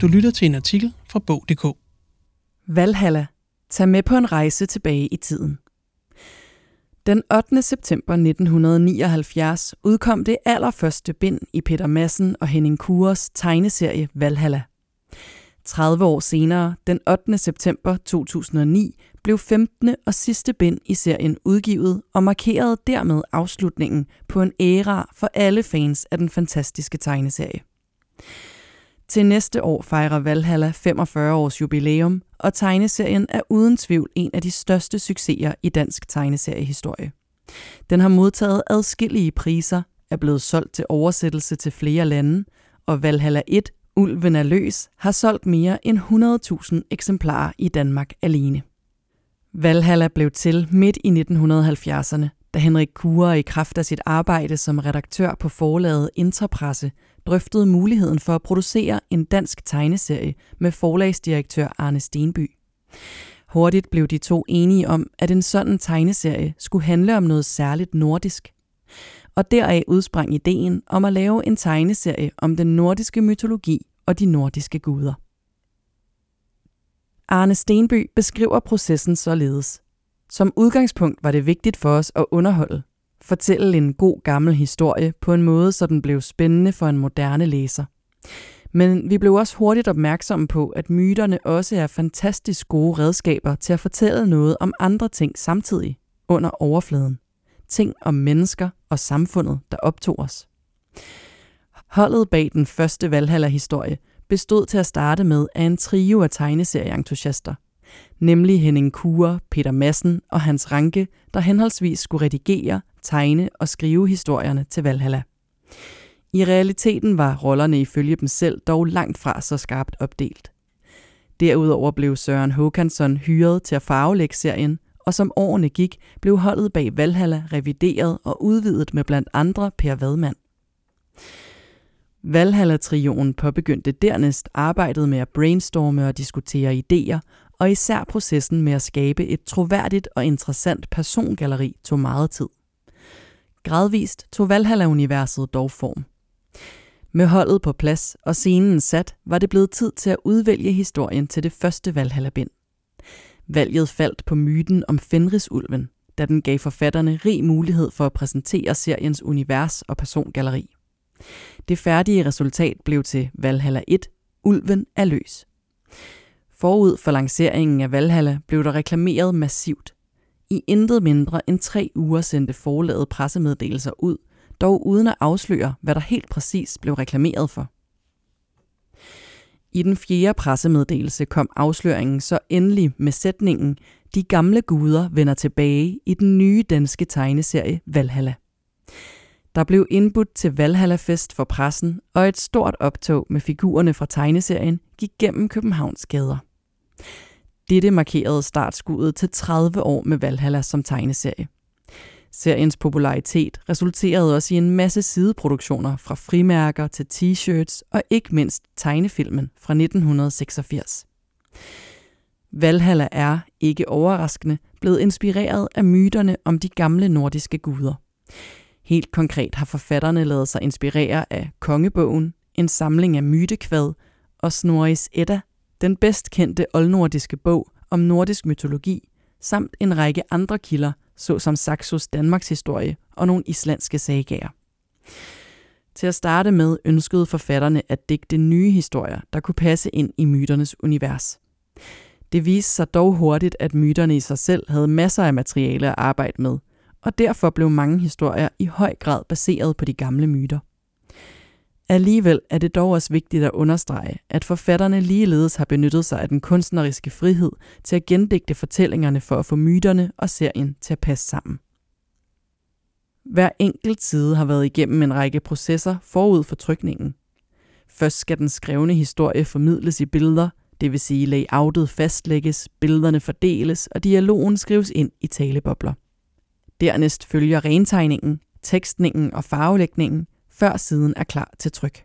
Du lytter til en artikel fra Bog.dk. Valhalla. Tag med på en rejse tilbage i tiden. Den 8. september 1979 udkom det allerførste bind i Peter Madsen og Henning Kures tegneserie Valhalla. 30 år senere, den 8. september 2009, blev 15. og sidste bind i serien udgivet og markerede dermed afslutningen på en æra for alle fans af den fantastiske tegneserie. Til næste år fejrer Valhalla 45 års jubilæum, og tegneserien er uden tvivl en af de største succeser i dansk tegneseriehistorie. Den har modtaget adskillige priser, er blevet solgt til oversættelse til flere lande, og Valhalla 1, Ulven er løs, har solgt mere end 100.000 eksemplarer i Danmark alene. Valhalla blev til midt i 1970'erne, da Henrik Kure i kraft af sit arbejde som redaktør på forlaget Interpresse drøftede muligheden for at producere en dansk tegneserie med forlagsdirektør Arne Stenby. Hurtigt blev de to enige om, at en sådan tegneserie skulle handle om noget særligt nordisk. Og deraf udsprang ideen om at lave en tegneserie om den nordiske mytologi og de nordiske guder. Arne Stenby beskriver processen således. Som udgangspunkt var det vigtigt for os at underholde, fortælle en god gammel historie på en måde, så den blev spændende for en moderne læser. Men vi blev også hurtigt opmærksomme på, at myterne også er fantastisk gode redskaber til at fortælle noget om andre ting samtidig under overfladen. Ting om mennesker og samfundet, der optog os. Holdet bag den første Valhalla-historie bestod til at starte med af en trio af tegneserieentusiaster – nemlig Henning Kure, Peter Madsen og Hans Ranke, der henholdsvis skulle redigere, tegne og skrive historierne til Valhalla. I realiteten var rollerne ifølge dem selv dog langt fra så skarpt opdelt. Derudover blev Søren Håkansson hyret til at farvelægge serien, og som årene gik, blev holdet bag Valhalla revideret og udvidet med blandt andre Per Vadmand. Valhalla-trioen påbegyndte dernæst arbejdet med at brainstorme og diskutere idéer, og især processen med at skabe et troværdigt og interessant persongalleri tog meget tid. Gradvist tog Valhalla-universet dog form. Med holdet på plads og scenen sat, var det blevet tid til at udvælge historien til det første Valhalla-bind. Valget faldt på myten om Fenrisulven, da den gav forfatterne rig mulighed for at præsentere seriens univers og persongalleri. Det færdige resultat blev til Valhalla 1, Ulven er løs. Forud for lanceringen af Valhalla blev der reklameret massivt. I intet mindre end tre uger sendte forlaget pressemeddelelser ud, dog uden at afsløre, hvad der helt præcis blev reklameret for. I den fjerde pressemeddelelse kom afsløringen så endelig med sætningen De gamle guder vender tilbage i den nye danske tegneserie Valhalla. Der blev indbudt til Valhalla-fest for pressen, og et stort optog med figurerne fra tegneserien gik gennem Københavns gader. Dette markerede startskuddet til 30 år med Valhalla som tegneserie. Seriens popularitet resulterede også i en masse sideproduktioner fra frimærker til t-shirts og ikke mindst tegnefilmen fra 1986. Valhalla er, ikke overraskende, blevet inspireret af myterne om de gamle nordiske guder. Helt konkret har forfatterne lavet sig inspirere af Kongebogen, en samling af mytekvad, og Snorris Edda, den bedst kendte oldnordiske bog om nordisk mytologi, samt en række andre kilder, såsom Saxos Danmarks historie og nogle islandske sagager. Til at starte med ønskede forfatterne at digte nye historier, der kunne passe ind i myternes univers. Det viste sig dog hurtigt, at myterne i sig selv havde masser af materiale at arbejde med, og derfor blev mange historier i høj grad baseret på de gamle myter. Alligevel er det dog også vigtigt at understrege, at forfatterne ligeledes har benyttet sig af den kunstneriske frihed til at gendigte fortællingerne for at få myterne og serien til at passe sammen. Hver enkelt side har været igennem en række processer forud for trykningen. Først skal den skrevne historie formidles i billeder, det vil sige layoutet fastlægges, billederne fordeles og dialogen skrives ind i talebobler. Dernæst følger rentegningen, tekstningen og farvelægningen, før siden er klar til tryk.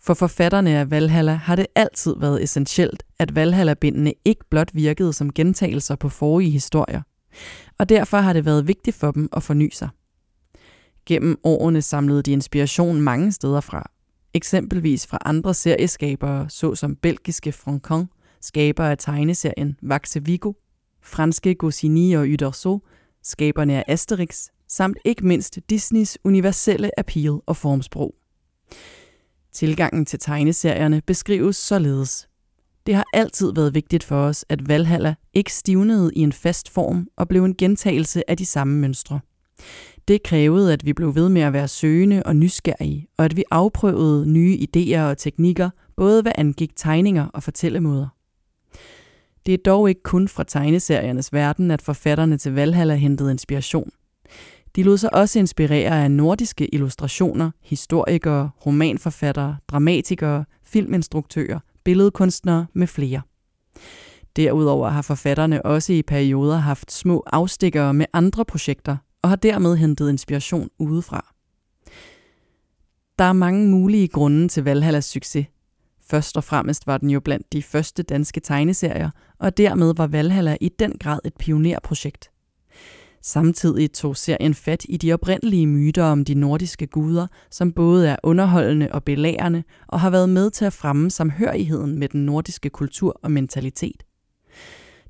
For forfatterne af Valhalla har det altid været essentielt, at Valhalla-bindene ikke blot virkede som gentagelser på forrige historier, og derfor har det været vigtigt for dem at forny sig. Gennem årene samlede de inspiration mange steder fra. eksempelvis fra andre serieskabere, såsom belgiske Francon, skaber af tegneserien Vaxe Vigo, franske Goscinny og Uderzo, skaberne af Asterix, samt ikke mindst Disneys universelle appeal og formsprog. Tilgangen til tegneserierne beskrives således. Det har altid været vigtigt for os, at Valhalla ikke stivnede i en fast form og blev en gentagelse af de samme mønstre. Det krævede, at vi blev ved med at være søgende og nysgerrige, og at vi afprøvede nye idéer og teknikker, både hvad angik tegninger og fortællemåder. Det er dog ikke kun fra tegneseriernes verden, at forfatterne til Valhalla hentede inspiration. De lod sig også inspirere af nordiske illustrationer, historikere, romanforfattere, dramatikere, filminstruktører, billedkunstnere med flere. Derudover har forfatterne også i perioder haft små afstikkere med andre projekter, og har dermed hentet inspiration udefra. Der er mange mulige grunde til Valhallas succes. Først og fremmest var den jo blandt de første danske tegneserier, og dermed var Valhalla i den grad et pionerprojekt. Samtidig tog serien fat i de oprindelige myter om de nordiske guder, som både er underholdende og belærende, og har været med til at fremme samhørigheden med den nordiske kultur og mentalitet.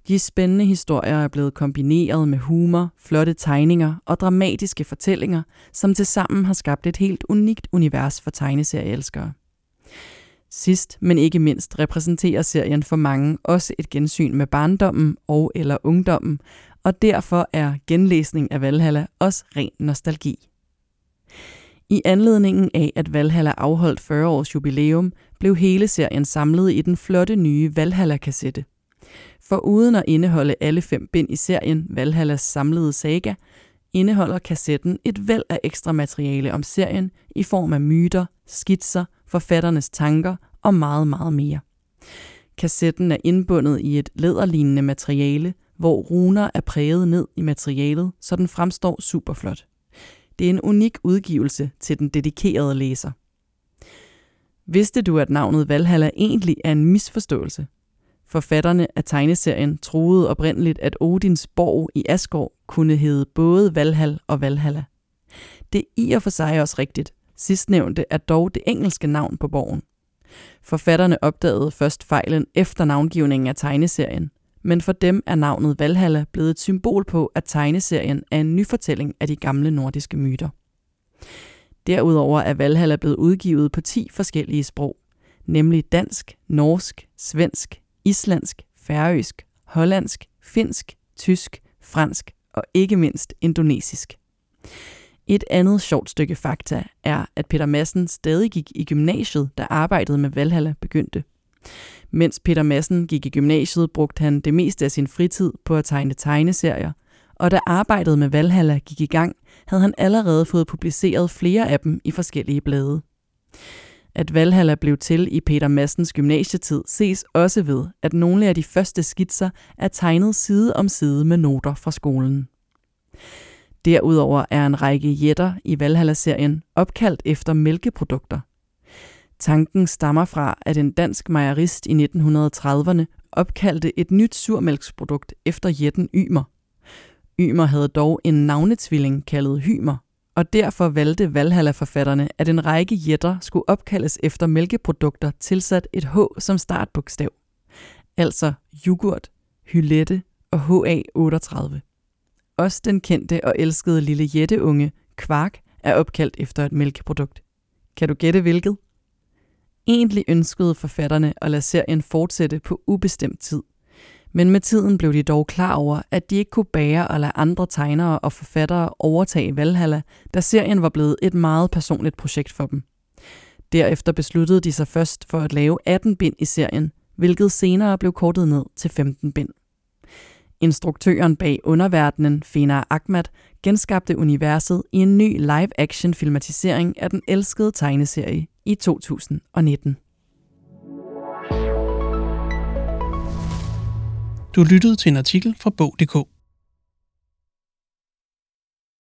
De spændende historier er blevet kombineret med humor, flotte tegninger og dramatiske fortællinger, som tilsammen har skabt et helt unikt univers for tegneserieelskere. Sidst, men ikke mindst, repræsenterer serien for mange også et gensyn med barndommen og eller ungdommen, og derfor er genlæsning af Valhalla også ren nostalgi. I anledningen af, at Valhalla afholdt 40 års jubilæum, blev hele serien samlet i den flotte nye Valhalla-kassette. For uden at indeholde alle fem bind i serien Valhallas samlede saga, indeholder kassetten et væld af ekstra materiale om serien i form af myter, skitser, forfatternes tanker og meget, meget mere. Kassetten er indbundet i et læderlignende materiale, hvor runer er præget ned i materialet, så den fremstår superflot. Det er en unik udgivelse til den dedikerede læser. Vidste du, at navnet Valhalla egentlig er en misforståelse? Forfatterne af tegneserien troede oprindeligt, at Odins borg i Asgård kunne hedde både Valhall og Valhalla. Det er i og for sig også rigtigt. Sidstnævnte er dog det engelske navn på borgen. Forfatterne opdagede først fejlen efter navngivningen af tegneserien, men for dem er navnet Valhalla blevet et symbol på, at tegneserien er en nyfortælling af de gamle nordiske myter. Derudover er Valhalla blevet udgivet på 10 forskellige sprog, nemlig dansk, norsk, svensk, islandsk, færøsk, hollandsk, finsk, tysk, fransk og ikke mindst indonesisk. Et andet sjovt stykke fakta er, at Peter Madsen stadig gik i gymnasiet, da arbejdet med Valhalla begyndte. Mens Peter Madsen gik i gymnasiet, brugte han det meste af sin fritid på at tegne tegneserier, og da arbejdet med Valhalla gik i gang, havde han allerede fået publiceret flere af dem i forskellige blade. At Valhalla blev til i Peter Massens gymnasietid ses også ved, at nogle af de første skitser er tegnet side om side med noter fra skolen. Derudover er en række jætter i Valhalla-serien opkaldt efter mælkeprodukter. Tanken stammer fra, at en dansk mejerist i 1930'erne opkaldte et nyt surmælksprodukt efter jætten Ymer. Ymer havde dog en navnetvilling kaldet Hymer, og derfor valgte Valhalla-forfatterne, at en række jætter skulle opkaldes efter mælkeprodukter tilsat et H som startbogstav. Altså yoghurt, hylette og HA38. Også den kendte og elskede lille jætteunge, Kvark, er opkaldt efter et mælkeprodukt. Kan du gætte hvilket? Egentlig ønskede forfatterne at lade serien fortsætte på ubestemt tid. Men med tiden blev de dog klar over, at de ikke kunne bære at lade andre tegnere og forfattere overtage Valhalla, da serien var blevet et meget personligt projekt for dem. Derefter besluttede de sig først for at lave 18 bind i serien, hvilket senere blev kortet ned til 15 bind. Instruktøren bag underverdenen, Fena Ahmad, genskabte universet i en ny live-action filmatisering af den elskede tegneserie i 2019. Du lyttede til en artikel fra Bog.dk.